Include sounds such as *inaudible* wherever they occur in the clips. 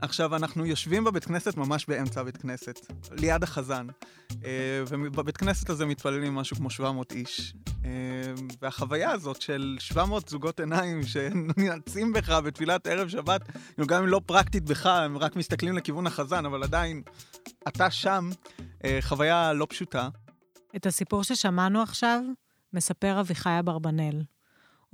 עכשיו, אנחנו יושבים בבית כנסת ממש באמצע הבית כנסת, ליד החזן. אה, ובבית כנסת הזה מתפללים משהו כמו 700 איש. אה, והחוויה הזאת של 700 זוגות עיניים שנעצים בך בתפילת ערב שבת, גם אם לא פרקטית בך, הם רק מסתכלים לכיוון החזן, אבל עדיין, אתה שם, אה, חוויה לא פשוטה. את הסיפור ששמענו עכשיו מספר אביחי אברבנאל.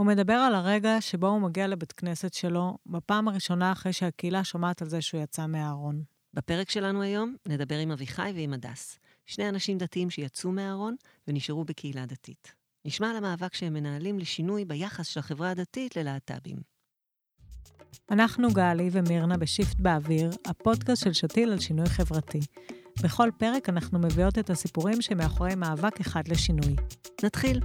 הוא מדבר על הרגע שבו הוא מגיע לבית כנסת שלו, בפעם הראשונה אחרי שהקהילה שומעת על זה שהוא יצא מהארון. בפרק שלנו היום נדבר עם אביחי ועם הדס, שני אנשים דתיים שיצאו מהארון ונשארו בקהילה דתית. נשמע על המאבק שהם מנהלים לשינוי ביחס של החברה הדתית ללהט"בים. אנחנו גלי ומירנה בשיפט באוויר, הפודקאסט של שתיל על שינוי חברתי. בכל פרק אנחנו מביאות את הסיפורים שמאחורי מאבק אחד לשינוי. נתחיל.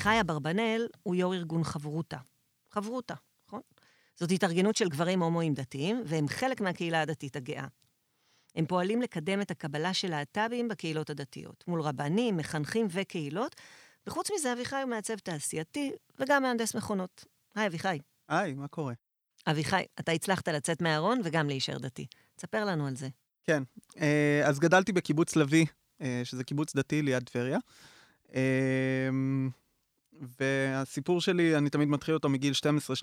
אביחי אברבנאל הוא יו"ר ארגון חברותה. חברותה, נכון? זאת התארגנות של גברים הומואים דתיים, והם חלק מהקהילה הדתית הגאה. הם פועלים לקדם את הקבלה של להט"בים בקהילות הדתיות, מול רבנים, מחנכים וקהילות, וחוץ מזה, אביחי הוא מעצב תעשייתי וגם מהנדס מכונות. היי, אביחי. היי, מה קורה? אביחי, אתה הצלחת לצאת מהארון וגם להישאר דתי. תספר לנו על זה. כן, אה, אז גדלתי בקיבוץ לביא, אה, שזה קיבוץ דתי ליד טבריה. והסיפור שלי, אני תמיד מתחיל אותו מגיל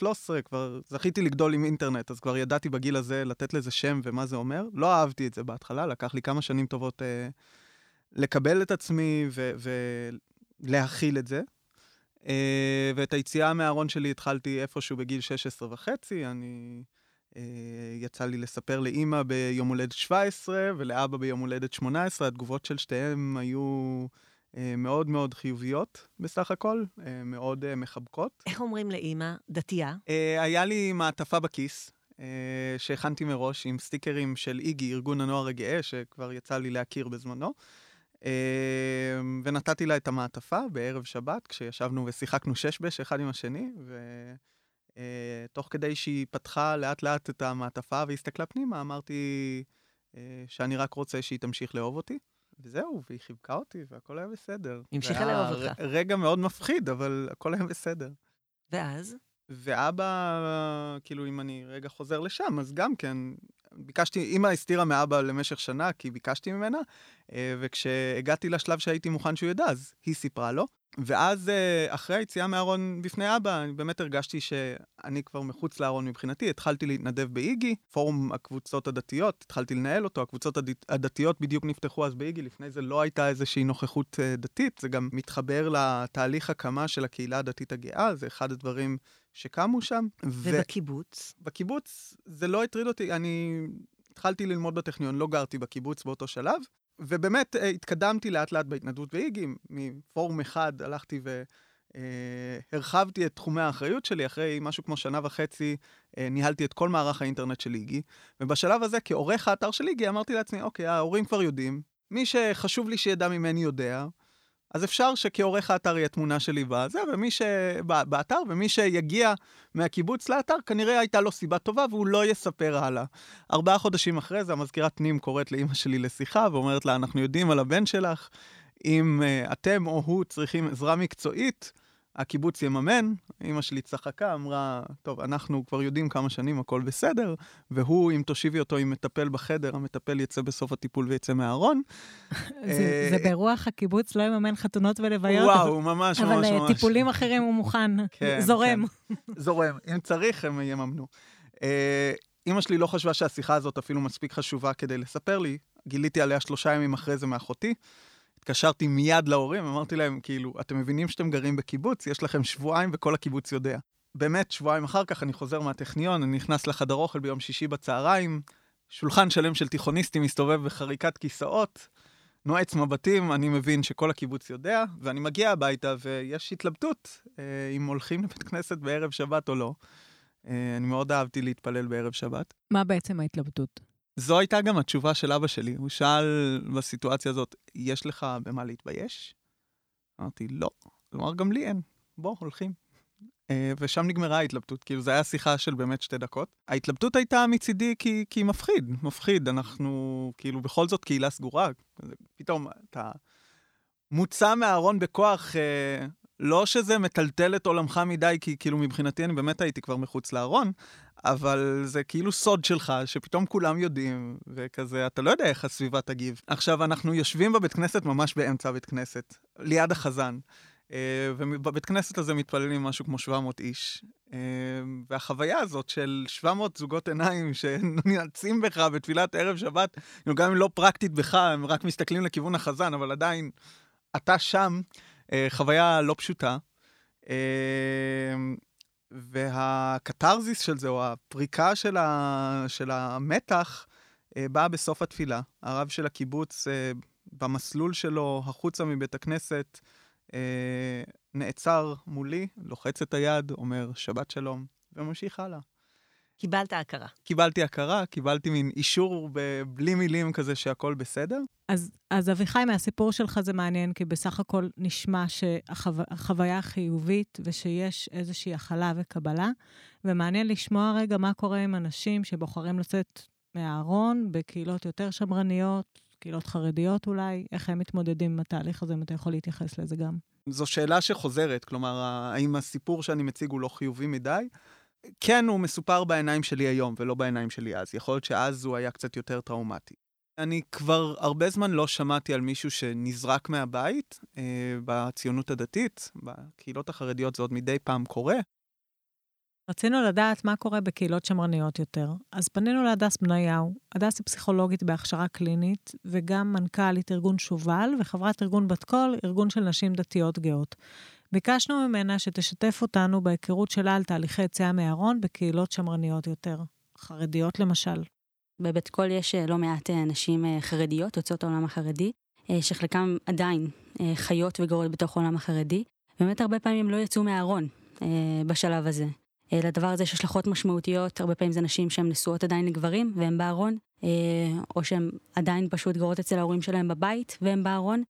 12-13, כבר זכיתי לגדול עם אינטרנט, אז כבר ידעתי בגיל הזה לתת לזה שם ומה זה אומר. לא אהבתי את זה בהתחלה, לקח לי כמה שנים טובות אה, לקבל את עצמי ולהכיל את זה. אה, ואת היציאה מהארון שלי התחלתי איפשהו בגיל 16 וחצי, אני... אה, יצא לי לספר לאימא ביום הולדת 17 ולאבא ביום הולדת 18, התגובות של שתיהם היו... אה, מאוד מאוד חיוביות בסך הכל, אה, מאוד אה, מחבקות. איך אומרים לאימא? דתייה? היה לי מעטפה בכיס. שהכנתי מראש עם סטיקרים של איגי, ארגון הנוער הגאה, שכבר יצא לי להכיר בזמנו. ונתתי לה את המעטפה בערב שבת, כשישבנו ושיחקנו שש בש אחד עם השני, ותוך כדי שהיא פתחה לאט לאט את המעטפה והסתכלה פנימה, אמרתי שאני רק רוצה שהיא תמשיך לאהוב אותי. וזהו, והיא חיבקה אותי, והכל היה בסדר. המשיכה לאהוב אותך. רגע מאוד מפחיד, אבל הכל היה בסדר. ואז? ואבא, כאילו, אם אני רגע חוזר לשם, אז גם כן, ביקשתי, אימא הסתירה מאבא למשך שנה, כי ביקשתי ממנה, אה, וכשהגעתי לשלב שהייתי מוכן שהוא ידע, אז היא סיפרה לו. ואז אה, אחרי היציאה מהארון בפני אבא, אני באמת הרגשתי שאני כבר מחוץ לארון מבחינתי. התחלתי להתנדב באיגי, פורום הקבוצות הדתיות, התחלתי לנהל אותו. הקבוצות הדתיות בדיוק נפתחו אז באיגי, לפני זה לא הייתה איזושהי נוכחות אה, דתית, זה גם מתחבר לתהליך הקמה של הקהילה הדתית הגאה, זה אחד הדברים שקמו שם. ובקיבוץ? ו... בקיבוץ זה לא הטריד אותי, אני התחלתי ללמוד בטכניון, לא גרתי בקיבוץ באותו שלב, ובאמת אה, התקדמתי לאט לאט בהתנדבות באיגי, מפורום אחד הלכתי והרחבתי את תחומי האחריות שלי, אחרי משהו כמו שנה וחצי אה, ניהלתי את כל מערך האינטרנט של איגי, ובשלב הזה כעורך האתר של איגי אמרתי לעצמי, אוקיי, ההורים כבר יודעים, מי שחשוב לי שידע ממני יודע, אז אפשר שכעורך האתר יהיה תמונה שלי בזה, ומי ש... באתר, ומי שיגיע מהקיבוץ לאתר, כנראה הייתה לו סיבה טובה והוא לא יספר הלאה. ארבעה חודשים אחרי זה, המזכירת פנים קוראת לאימא שלי לשיחה ואומרת לה, אנחנו יודעים על הבן שלך, אם uh, אתם או הוא צריכים עזרה מקצועית, הקיבוץ יממן. אמא שלי צחקה, אמרה, טוב, אנחנו כבר יודעים כמה שנים, הכל בסדר, והוא, אם תושיבי אותו עם מטפל בחדר, המטפל יצא בסוף הטיפול ויצא מהארון. *laughs* זה אה, ברוח הקיבוץ, לא יממן חתונות ולוויות. וואו, ממש, ממש, ממש. אבל טיפולים אחרים הוא מוכן, *laughs* כן, זורם. כן. *laughs* זורם, אם צריך, הם יממנו. אימא שלי לא חשבה שהשיחה הזאת אפילו מספיק חשובה כדי לספר לי. גיליתי עליה שלושה ימים אחרי זה מאחותי. התקשרתי מיד להורים, אמרתי להם, כאילו, אתם מבינים שאתם גרים בקיבוץ? יש לכם שבועיים וכל הקיבוץ יודע. באמת, שבועיים אחר כך אני חוזר מהטכניון, אני נכנס לחדר אוכל ביום שישי בצהריים, שולחן שלם של תיכוניסטים מסתובב בחריקת כיסאות, נועץ מבטים, אני מבין שכל הקיבוץ יודע, ואני מגיע הביתה ויש התלבטות אה, אם הולכים לבית כנסת בערב שבת או לא. אה, אני מאוד אהבתי להתפלל בערב שבת. מה בעצם ההתלבטות? זו הייתה גם התשובה של אבא שלי. הוא שאל בסיטואציה הזאת, יש לך במה להתבייש? אמרתי, לא. כלומר, גם לי אין. בוא, הולכים. אה, ושם נגמרה ההתלבטות, כאילו זו הייתה שיחה של באמת שתי דקות. ההתלבטות הייתה מצידי כי, כי מפחיד, מפחיד. אנחנו כאילו בכל זאת קהילה סגורה. פתאום אתה מוצא מהארון בכוח, אה, לא שזה מטלטל את עולמך מדי, כי כאילו מבחינתי אני באמת הייתי כבר מחוץ לארון, אבל זה כאילו סוד שלך, שפתאום כולם יודעים, וכזה, אתה לא יודע איך הסביבה תגיב. עכשיו, אנחנו יושבים בבית כנסת ממש באמצע הבית כנסת, ליד החזן. אה, ובבית כנסת הזה מתפללים משהו כמו 700 איש. אה, והחוויה הזאת של 700 זוגות עיניים שנעצים בך בתפילת ערב שבת, גם אם לא פרקטית בך, הם רק מסתכלים לכיוון החזן, אבל עדיין, אתה שם, חוויה לא פשוטה. והקתרזיס של זה, או הפריקה של, ה, של המתח, באה בסוף התפילה. הרב של הקיבוץ, במסלול שלו החוצה מבית הכנסת, אה, נעצר מולי, לוחץ את היד, אומר שבת שלום, וממשיך הלאה. קיבלת הכרה. קיבלתי הכרה, קיבלתי מין אישור בלי מילים כזה שהכל בסדר. אז, אז אביחי, מהסיפור שלך זה מעניין, כי בסך הכל נשמע שהחוויה החו... חיובית ושיש איזושהי הכלה וקבלה, ומעניין לשמוע רגע מה קורה עם אנשים שבוחרים לצאת מהארון בקהילות יותר שמרניות, קהילות חרדיות אולי, איך הם מתמודדים עם התהליך הזה, אם אתה יכול להתייחס לזה גם. זו שאלה שחוזרת, כלומר, האם הסיפור שאני מציג הוא לא חיובי מדי? כן, הוא מסופר בעיניים שלי היום, ולא בעיניים שלי אז. יכול להיות שאז הוא היה קצת יותר טראומטי. אני כבר הרבה זמן לא שמעתי על מישהו שנזרק מהבית אה, בציונות הדתית. בקהילות החרדיות זה עוד מדי פעם קורה, רצינו לדעת מה קורה בקהילות שמרניות יותר, אז פנינו להדס בניהו. הדס היא פסיכולוגית בהכשרה קלינית, וגם מנכ"לית ארגון שובל וחברת ארגון בת קול, ארגון של נשים דתיות גאות. ביקשנו ממנה שתשתף אותנו בהיכרות שלה על תהליכי יציאה מהארון בקהילות שמרניות יותר, חרדיות למשל. בבית קול יש אה, לא מעט אה, נשים אה, חרדיות, יוצאות העולם החרדי, שחלקם עדיין חיות וגרות בתוך העולם החרדי. באמת הרבה פעמים לא יצאו מהארון בשלב הזה. לדבר הזה יש השלכות משמעותיות, הרבה פעמים זה נשים שהן נשואות עדיין לגברים והם בארון, או שהן עדיין פשוט גרות אצל ההורים שלהם בבית והם בארון,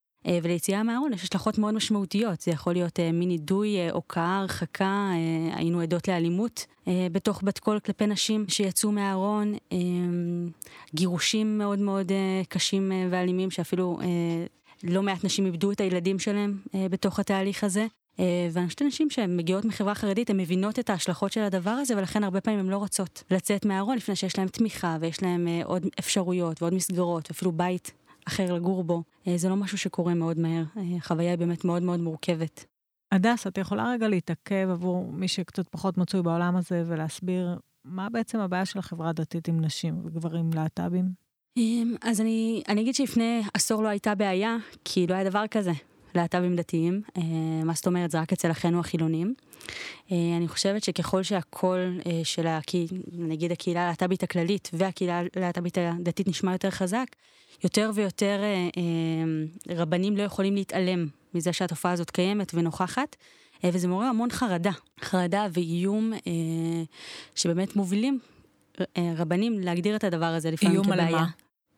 וליציאה מהארון יש השלכות מאוד משמעותיות, זה יכול להיות מין נידוי, הוקעה, הרחקה, היינו עדות לאלימות בתוך בת קול כלפי נשים שיצאו מהארון, גירושים מאוד מאוד קשים ואלימים שאפילו לא מעט נשים איבדו את הילדים שלהם בתוך התהליך הזה. אה, ואני חושבת אנשים שהן מגיעות מחברה חרדית, הן מבינות את ההשלכות של הדבר הזה, ולכן הרבה פעמים הן לא רוצות לצאת מהארון לפני שיש להן תמיכה, ויש להן אה, עוד אפשרויות ועוד מסגרות, ואפילו בית אחר לגור בו. אה, זה לא משהו שקורה מאוד מהר, החוויה היא באמת מאוד מאוד מורכבת. הדס, את יכולה רגע להתעכב עבור מי שקצת פחות מצוי בעולם הזה, ולהסביר מה בעצם הבעיה של החברה הדתית עם נשים וגברים להט"בים? אמ, אז אני, אני אגיד שלפני עשור לא הייתה בעיה, כי לא היה דבר כזה. להט"בים דתיים, אה, מה זאת אומרת, זה רק אצל אחינו החילונים. אה, אני חושבת שככל שהקול אה, של, נגיד הקהילה הלהט"בית הכללית והקהילה הלהט"בית הדתית נשמע יותר חזק, יותר ויותר רבנים לא יכולים להתעלם מזה שהתופעה הזאת קיימת ונוכחת. וזה מעורר המון חרדה, חרדה ואיום שבאמת מובילים רבנים להגדיר את הדבר הזה לפעמים כבעיה. איום על מה?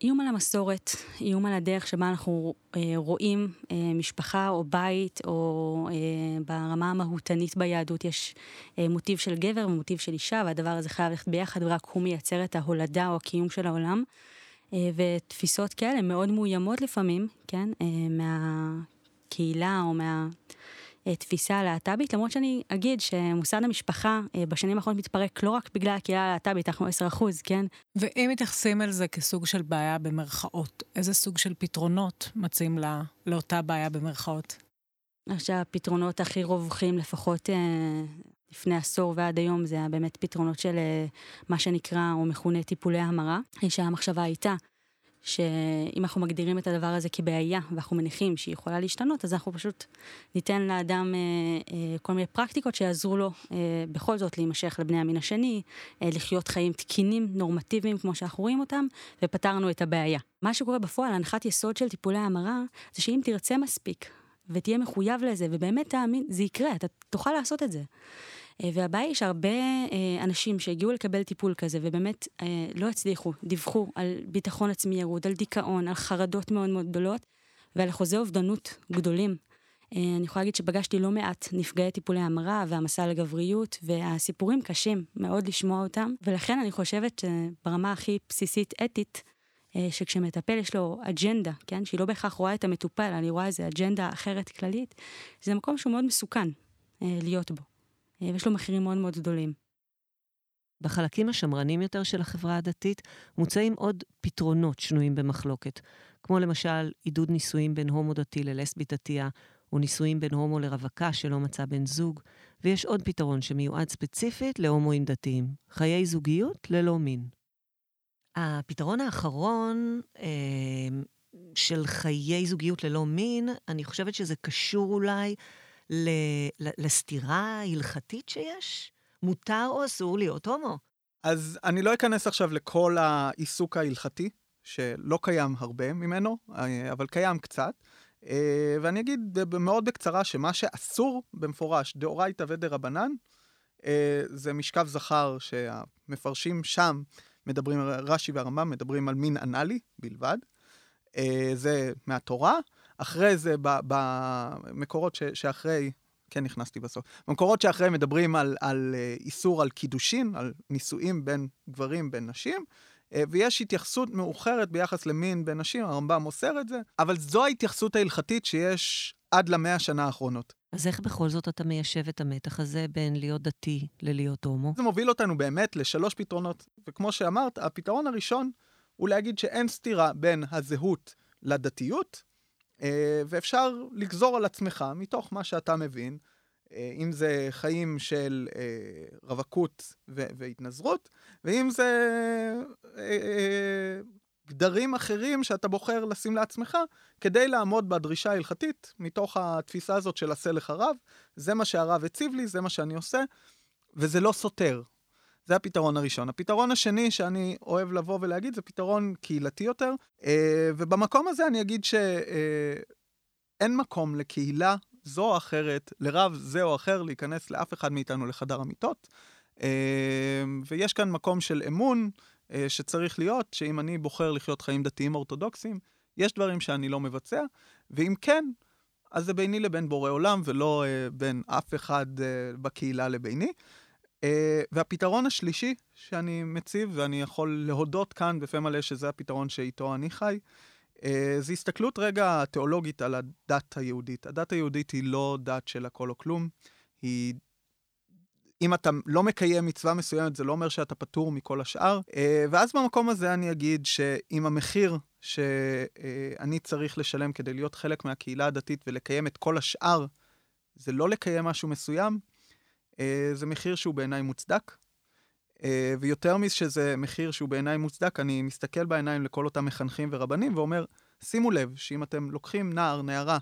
איום על המסורת, איום על הדרך שבה אנחנו אה, רואים אה, משפחה או בית, או אה, ברמה המהותנית ביהדות יש אה, מוטיב של גבר ומוטיב של אישה, והדבר הזה חייב ללכת ביחד, ורק הוא מייצר את ההולדה או הקיום של העולם. אה, ותפיסות כאלה מאוד מאוימות לפעמים, כן, אה, מהקהילה או מה... תפיסה הלהט"בית, למרות שאני אגיד שמוסד המשפחה אה, בשנים האחרונות מתפרק לא רק בגלל הקהילה הלהט"בית, אנחנו 10 אחוז, כן? ואם מתייחסים אל זה כסוג של בעיה במרכאות, איזה סוג של פתרונות מציעים לה, לאותה בעיה במרכאות? אני חושבת שהפתרונות הכי רווחים, לפחות אה, לפני עשור ועד היום, זה באמת פתרונות של אה, מה שנקרא או מכונה טיפולי המרה, שהמחשבה הייתה שאם אנחנו מגדירים את הדבר הזה כבעיה, ואנחנו מניחים שהיא יכולה להשתנות, אז אנחנו פשוט ניתן לאדם אה, אה, כל מיני פרקטיקות שיעזרו לו אה, בכל זאת להימשך לבני המין השני, אה, לחיות חיים תקינים, נורמטיביים, כמו שאנחנו רואים אותם, ופתרנו את הבעיה. מה שקורה בפועל, הנחת יסוד של טיפולי המרה, זה שאם תרצה מספיק, ותהיה מחויב לזה, ובאמת תאמין, זה יקרה, אתה תוכל לעשות את זה. אה, והבעיה היא שהרבה אה, אנשים שהגיעו לקבל טיפול כזה ובאמת אה, לא הצליחו, דיווחו על ביטחון עצמי ירוד, על דיכאון, על חרדות מאוד מאוד גדולות ועל אחוזי אובדנות גדולים. אני יכולה להגיד שפגשתי לא מעט נפגעי טיפולי המרה והמסע לגבריות, והסיפורים קשים מאוד לשמוע אותם, ולכן אני חושבת שברמה הכי בסיסית אתית, שכשמטפל יש לו אג'נדה, כן? שהיא לא בהכרח רואה את המטופל, אני רואה איזה אג'נדה אחרת כללית, זה מקום שהוא מאוד מסוכן להיות בו. ויש לו מחירים מאוד מאוד גדולים. בחלקים השמרנים יותר של החברה הדתית מוצעים עוד פתרונות שנויים במחלוקת, כמו למשל עידוד נישואים בין הומו דתי ללסבית דתייה, או נישואים בין הומו לרווקה שלא מצא בן זוג, ויש עוד פתרון שמיועד ספציפית להומואים דתיים, חיי זוגיות ללא מין. הפתרון האחרון אה, של חיי זוגיות ללא מין, אני חושבת שזה קשור אולי לסתירה ההלכתית שיש. מותר או אסור להיות הומו. אז אני לא אכנס עכשיו לכל העיסוק ההלכתי, שלא קיים הרבה ממנו, אה, אבל קיים קצת. אה, ואני אגיד מאוד בקצרה שמה שאסור במפורש, דאורייתא ודרבנן, אה, זה משכב זכר שהמפרשים שם מדברים, רש"י והרמב"ם מדברים על מין אנאלי בלבד. זה מהתורה. אחרי זה, במקורות שאחרי כן נכנסתי בסוף. במקורות שאחרי מדברים על, על uh, איסור על קידושין, על נישואים בין גברים, בין נשים, uh, ויש התייחסות מאוחרת ביחס למין בין נשים, הרמב"ם מוסר את זה, אבל זו ההתייחסות ההלכתית שיש עד למאה השנה האחרונות. אז איך בכל זאת אתה מיישב את המתח הזה בין להיות דתי ללהיות הומו? זה מוביל אותנו באמת לשלוש פתרונות, וכמו שאמרת, הפתרון הראשון הוא להגיד שאין סתירה בין הזהות לדתיות, אה, ואפשר לגזור על עצמך, מתוך מה שאתה מבין, אה, אם זה חיים של אה, רווקות והתנזרות, ואם זה גדרים אחרים שאתה בוחר לשים לעצמך, כדי לעמוד בדרישה ההלכתית, מתוך התפיסה הזאת של עשה לך רב. זה מה שהרב הציב לי, זה מה שאני עושה, וזה לא סותר. זה הפתרון הראשון. הפתרון השני שאני אוהב לבוא ולהגיד זה פתרון קהילתי יותר, אה, ובמקום הזה אני אגיד שאין מקום לקהילה זו או אחרת, לרב זה או אחר, להיכנס לאף אחד מאיתנו לחדר המיטות. אה, ויש כאן מקום של אמון אה, שצריך להיות, שאם אני בוחר לחיות חיים דתיים אורתודוקסיים, יש דברים שאני לא מבצע, ואם כן, אז זה ביני לבין בורא עולם, ולא בין אף אחד בקהילה לביני. Uh, והפתרון השלישי שאני מציב, ואני יכול להודות כאן בפה מלא שזה הפתרון שאיתו אני חי, uh, זה הסתכלות רגע תיאולוגית על הדת היהודית. הדת היהודית היא לא דת של הכל או כלום, היא... אם אתה לא מקיים מצווה מסוימת, זה לא אומר שאתה פטור מכל השאר. Uh, ואז במקום הזה אני אגיד שאם המחיר שאני צריך לשלם כדי להיות חלק מהקהילה הדתית ולקיים את כל השאר, זה לא לקיים משהו מסוים, אה, זה מחיר שהוא בעיניי מוצדק. אה, ויותר משזה מחיר שהוא בעיניי מוצדק, אני מסתכל בעיניים לכל אותם מחנכים ורבנים ואומר, שימו לב שאם אתם לוקחים נער, נערה,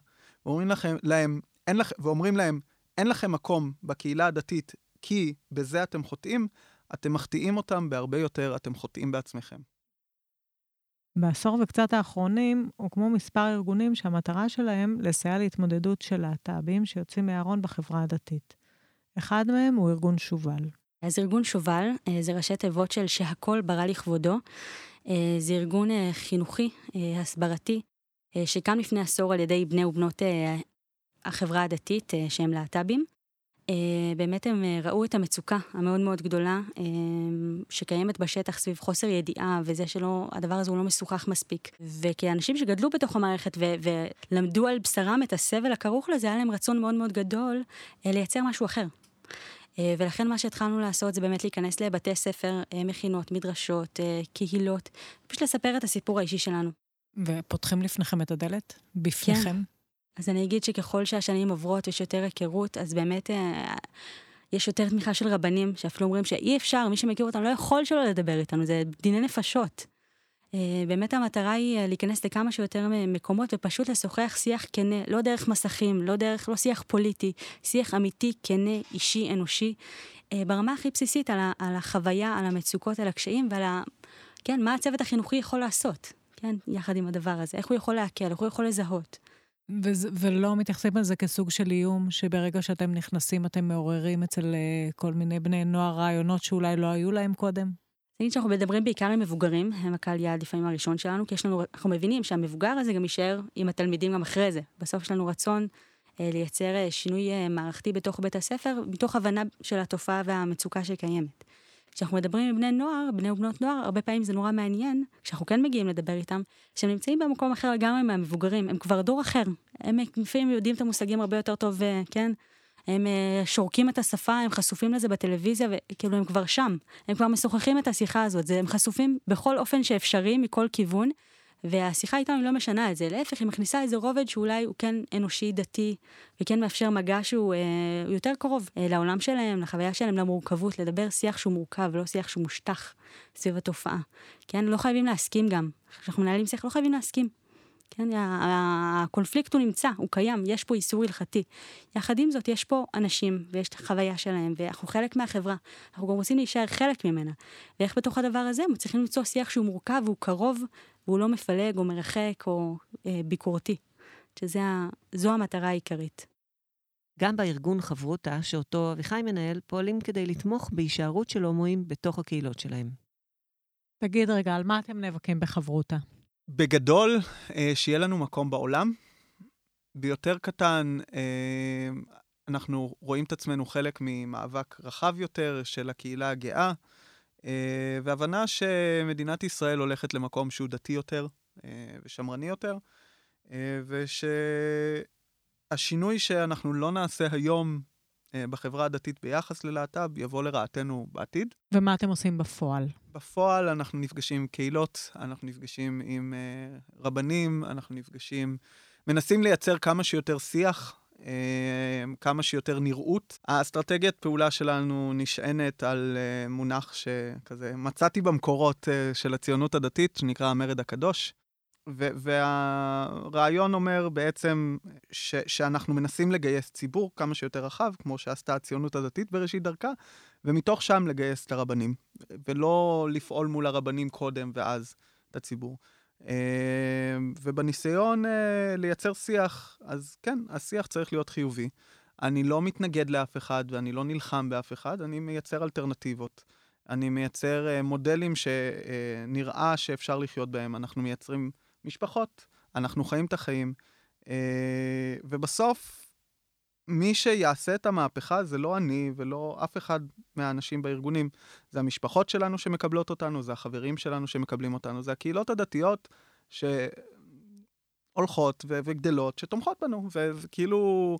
ואומרים לכם, להם, אין לכ... ואומרים להם, אין לכם מקום בקהילה הדתית כי בזה אתם חוטאים, אתם מחטיאים אותם בהרבה יותר, אתם חוטאים בעצמכם. בעשור וקצת האחרונים הוקמו מספר ארגונים שהמטרה שלהם לסייע להתמודדות של להט"בים שיוצאים מהארון בחברה הדתית. אחד מהם הוא ארגון שובל. אז ארגון שובל אה, זה ראשי תיבות של שהכל ברא לכבודו. אה, זה ארגון אה, חינוכי, הסברתי, שקם לפני עשור על ידי בני ובנות החברה הדתית שהם להט"בים. באמת הם ראו את המצוקה המאוד מאוד גדולה שקיימת בשטח סביב חוסר ידיעה וזה שלא, הדבר הזה הוא לא משוחח מספיק. וכאנשים שגדלו בתוך המערכת ו- ולמדו על בשרם את הסבל הכרוך לזה, היה להם רצון מאוד מאוד גדול לייצר משהו אחר. אה, ולכן מה שהתחלנו לעשות זה באמת להיכנס לבתי ספר, אה, מכינות, מדרשות, אה, קהילות, פשוט לספר את הסיפור האישי שלנו. ופותחים לפניכם את הדלת? בפניכם? כן. אז אני אגיד שככל שהשנים עוברות, יש יותר היכרות, אז באמת יש יותר תמיכה של רבנים, שאפילו אומרים שאי אפשר, מי שמכיר אותנו לא יכול שלא לדבר איתנו, זה דיני נפשות. אה, באמת המטרה היא אה, להיכנס לכמה שיותר מקומות ופשוט לשוחח שיח כנה, לא דרך מסכים, לא דרך, לא שיח פוליטי, שיח אמיתי, כנה, אישי, אנושי, אה, ברמה הכי בסיסית על, על החוויה, על המצוקות, על הקשיים ועל ה... כן, מה הצוות החינוכי יכול לעשות, כן, יחד עם הדבר הזה, איך הוא יכול להקל, איך הוא יכול לזהות. וזה, ולא מתייחסים לזה כסוג של איום, שברגע שאתם נכנסים אתם מעוררים אצל כל מיני בני נוער רעיונות שאולי לא היו להם קודם? אני אגיד שאנחנו מדברים בעיקר עם מבוגרים, הם הקהל יעד לפעמים הראשון שלנו, כי יש לנו, אנחנו מבינים שהמבוגר הזה גם יישאר עם התלמידים גם אחרי זה. בסוף יש לנו רצון לייצר שינוי מערכתי בתוך בית הספר, מתוך הבנה של התופעה והמצוקה שקיימת. כשאנחנו מדברים עם בני נוער, בני ובנות נוער, הרבה פעמים זה נורא מעניין, כשאנחנו כן מגיעים לדבר איתם, שהם נמצאים במקום אחר לגמרי מהמבוגרים, הם כבר דור אחר. הם לפעמים יודעים את המושגים הרבה יותר טוב, כן? הם שורקים את השפה, הם חשופים לזה בטלוויזיה, וכאילו הם כבר שם. הם כבר משוחחים את השיחה הזאת, זה, הם חשופים בכל אופן שאפשרי, מכל כיוון, והשיחה איתם היא לא משנה את זה, להפך, היא מכניסה איזה רובד שאולי הוא כן אנושי, דתי, וכן מאפשר מגע שהוא אה, יותר קרוב אה, לעולם שלהם, לחוויה שלהם, למורכבות, לדבר שיח שהוא מורכב, לא שיח שהוא מושטח סביב התופעה. כן, לא חייבים להסכים גם. כשאנחנו מנהלים שיח, לא חייבים להסכים. כן, הקונפליקט הוא נמצא, הוא קיים, יש פה איסור הלכתי. יחד עם זאת, יש פה אנשים, ויש את החוויה שלהם, ואנחנו חלק מהחברה. אנחנו גם רוצים להישאר חלק ממנה. ואיך בתוך הדבר הזה הם צריכים למצוא שיח שהוא מורכב, והוא קרוב, והוא לא מפלג או מרחק או אה, ביקורתי. שזו המטרה העיקרית. גם בארגון חברותה, שאותו אביחי מנהל, פועלים כדי לתמוך בהישארות של הומואים בתוך הקהילות שלהם. תגיד רגע, על מה אתם נאבקים בחברותה? בגדול, אה, שיהיה לנו מקום בעולם. ביותר קטן, אה, אנחנו רואים את עצמנו חלק ממאבק רחב יותר של הקהילה הגאה, אה, והבנה שמדינת ישראל הולכת למקום שהוא דתי יותר ושמרני יותר, ושהשינוי שאנחנו לא נעשה היום בחברה הדתית ביחס ללהט"ב יבוא לרעתנו בעתיד. ומה אתם עושים בפועל? בפועל אנחנו נפגשים עם קהילות, אנחנו נפגשים עם uh, רבנים, אנחנו נפגשים, מנסים לייצר כמה שיותר שיח, uh, כמה שיותר נראות. האסטרטגיית פעולה שלנו נשענת על uh, מונח שכזה מצאתי במקורות uh, של הציונות הדתית, שנקרא המרד הקדוש. והרעיון אומר בעצם ש- שאנחנו מנסים לגייס ציבור כמה שיותר רחב, כמו שעשתה הציונות הדתית בראשית דרכה, ומתוך שם לגייס את הרבנים, ולא לפעול מול הרבנים קודם ואז את הציבור. אה, ובניסיון אה, לייצר שיח, אז כן, השיח צריך להיות חיובי. אני לא מתנגד לאף אחד ואני לא נלחם באף אחד, אני מייצר אלטרנטיבות. אני מייצר אה, מודלים שנראה שאפשר לחיות בהם. אנחנו מייצרים משפחות, אנחנו חיים את החיים. ובסוף, מי שיעשה את המהפכה זה לא אני ולא אף אחד מהאנשים בארגונים. זה המשפחות שלנו שמקבלות אותנו, זה החברים שלנו שמקבלים אותנו, זה הקהילות הדתיות שהולכות ו- וגדלות, שתומכות בנו. וכאילו,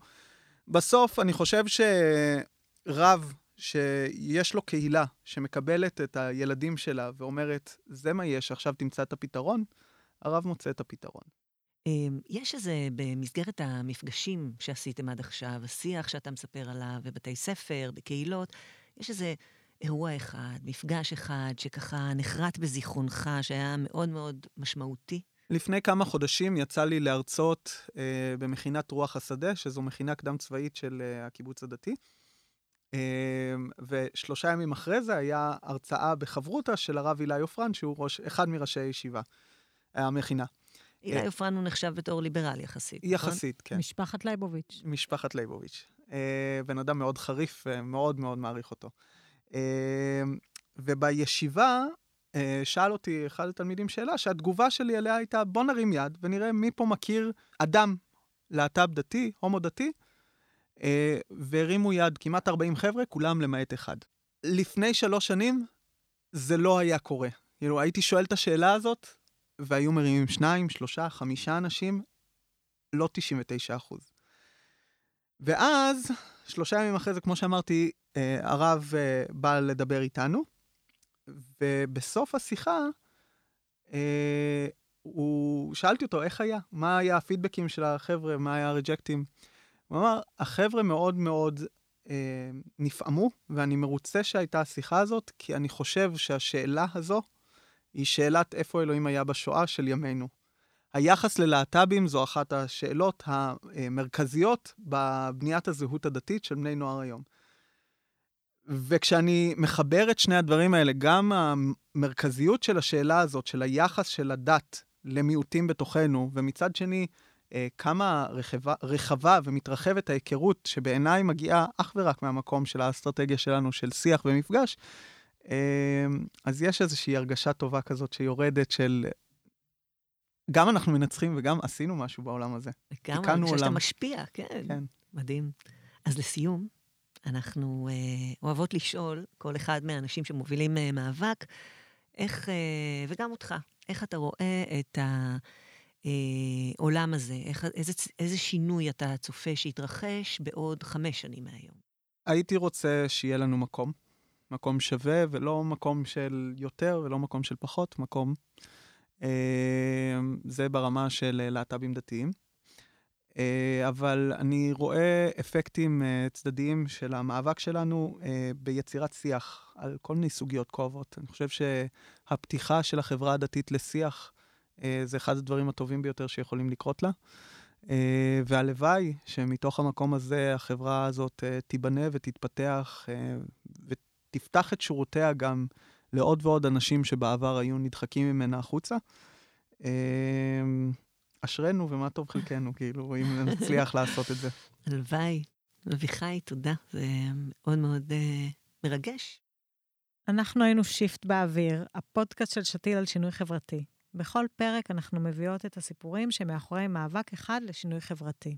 בסוף אני חושב שרב שיש לו קהילה שמקבלת את הילדים שלה ואומרת, זה מה יש, עכשיו תמצא את הפתרון, הרב מוצא את הפתרון. אמ, יש איזה, במסגרת המפגשים שעשיתם עד עכשיו, השיח שאתה מספר עליו, בבתי ספר, בקהילות, יש איזה אירוע אחד, מפגש אחד, שככה נחרט בזיכרונך, שהיה מאוד מאוד משמעותי? לפני כמה חודשים יצא לי להרצות אה, במכינת רוח השדה, שזו מכינה קדם צבאית של אה, הקיבוץ הדתי. אה, ושלושה ימים אחרי זה היה הרצאה בחברותה של הרב אילי עופרן, שהוא ראש, אחד מראשי הישיבה, המכינה. אילי עופרן הוא נחשב בתור ליברל יחסית, נכון? יחסית, כן. משפחת ליבוביץ'. משפחת ליבוביץ'. אה, בן אדם מאוד חריף, ומאוד מאוד מעריך אותו. אה, ובישיבה אה, שאל אותי אחד התלמידים שאלה, שהתגובה שלי אליה הייתה, בוא נרים יד ונראה מי פה מכיר אדם להט"ב דתי, הומו דתי, והרימו יד כמעט 40 חבר'ה, כולם למעט אחד. לפני שלוש שנים זה לא היה קורה. כאילו, הייתי שואל את השאלה הזאת, והיו מרימים שניים, שלושה, חמישה אנשים, לא 99 אחוז. ואז, שלושה ימים אחרי זה, כמו שאמרתי, אה, הרב אה, בא לדבר איתנו, ובסוף השיחה, אה, הוא, שאלתי אותו, איך היה? מה היה הפידבקים של החבר'ה? מה היה הריג'קטים? הוא אמר, החבר'ה מאוד מאוד אה, נפעמו, ואני מרוצה שהייתה השיחה הזאת, כי אני חושב שהשאלה הזו היא שאלת איפה אלוהים היה בשואה של ימינו. היחס ללהט"בים זו אחת השאלות המרכזיות בבניית הזהות הדתית של בני נוער היום. וכשאני מחבר את שני הדברים האלה, גם המרכזיות של השאלה הזאת, של היחס של הדת למיעוטים בתוכנו, ומצד שני, אה, כמה רחבה, רחבה ומתרחבת ההיכרות, שבעיניי מגיעה אך ורק מהמקום של האסטרטגיה שלנו של שיח ומפגש, אז יש איזושהי הרגשה טובה כזאת שיורדת של גם אנחנו מנצחים וגם עשינו משהו בעולם הזה. לגמרי, אני חושבת שאתה. משפיע, כן. כן. מדהים. אז לסיום, אנחנו אה, אוהבות לשאול, כל אחד מהאנשים שמובילים אה, מאבק, איך, אה, וגם אותך, איך אתה רואה את העולם הזה? איך, איזה, איזה שינוי אתה צופה שיתרחש בעוד חמש שנים מהיום? הייתי רוצה שיהיה לנו מקום, מקום שווה, ולא מקום של יותר ולא מקום של פחות, מקום. אה, זה ברמה של אה, להט"בים דתיים. אה, אבל אני רואה אפקטים אה, צדדיים של המאבק שלנו אה, ביצירת שיח על כל מיני סוגיות כואבות. אני חושב שהפתיחה של החברה הדתית לשיח אה, זה אחד הדברים הטובים ביותר שיכולים לקרות לה. אה, והלוואי שמתוך המקום הזה החברה הזאת אה, תיבנה ותתפתח ותפתח את שורותיה גם לעוד ועוד אנשים שבעבר היו נדחקים ממנה החוצה. אה, אשרינו ומה טוב חלקנו, כאילו, אם נצליח לעשות את זה. הלוואי. אביחי, תודה. זה מאוד מאוד אה, מרגש. אנחנו היינו שיפט באוויר, הפודקאסט של שתיל על שינוי חברתי. בכל פרק אנחנו מביאות את הסיפורים שמאחורי מאבק אחד לשינוי חברתי.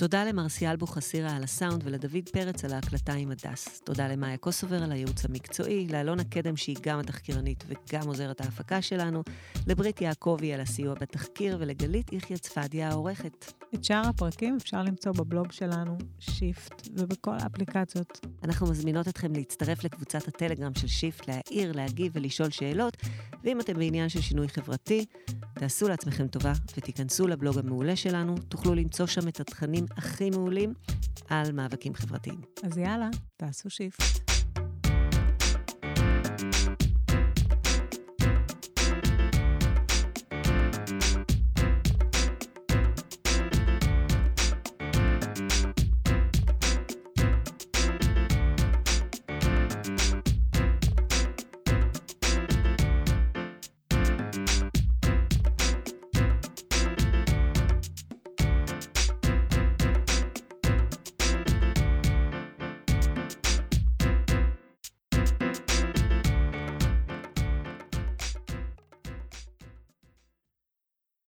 תודה למרסיאל בוכסירה על הסאונד ולדוד פרץ על ההקלטה עם הדס. תודה למאיה קוסובר על הייעוץ המקצועי, לאלונה קדם שהיא גם התחקירנית וגם עוזרת ההפקה שלנו, לברית יעקבי על הסיוע בתחקיר ולגלית יחיא צפדיה העורכת. את שאר הפרקים אפשר למצוא בבלוג שלנו, שיפט, ובכל האפליקציות. אנחנו מזמינות אתכם להצטרף לקבוצת הטלגרם של שיפט, להעיר, להגיב ולשאול שאלות, ואם אתם בעניין של שינוי חברתי, תעשו לעצמכם טובה ותיכנסו לבלוג המעולה שלנו, תוכלו למצוא שם את התכנים הכי מעולים על מאבקים חברתיים. אז יאללה, תעשו שיפט.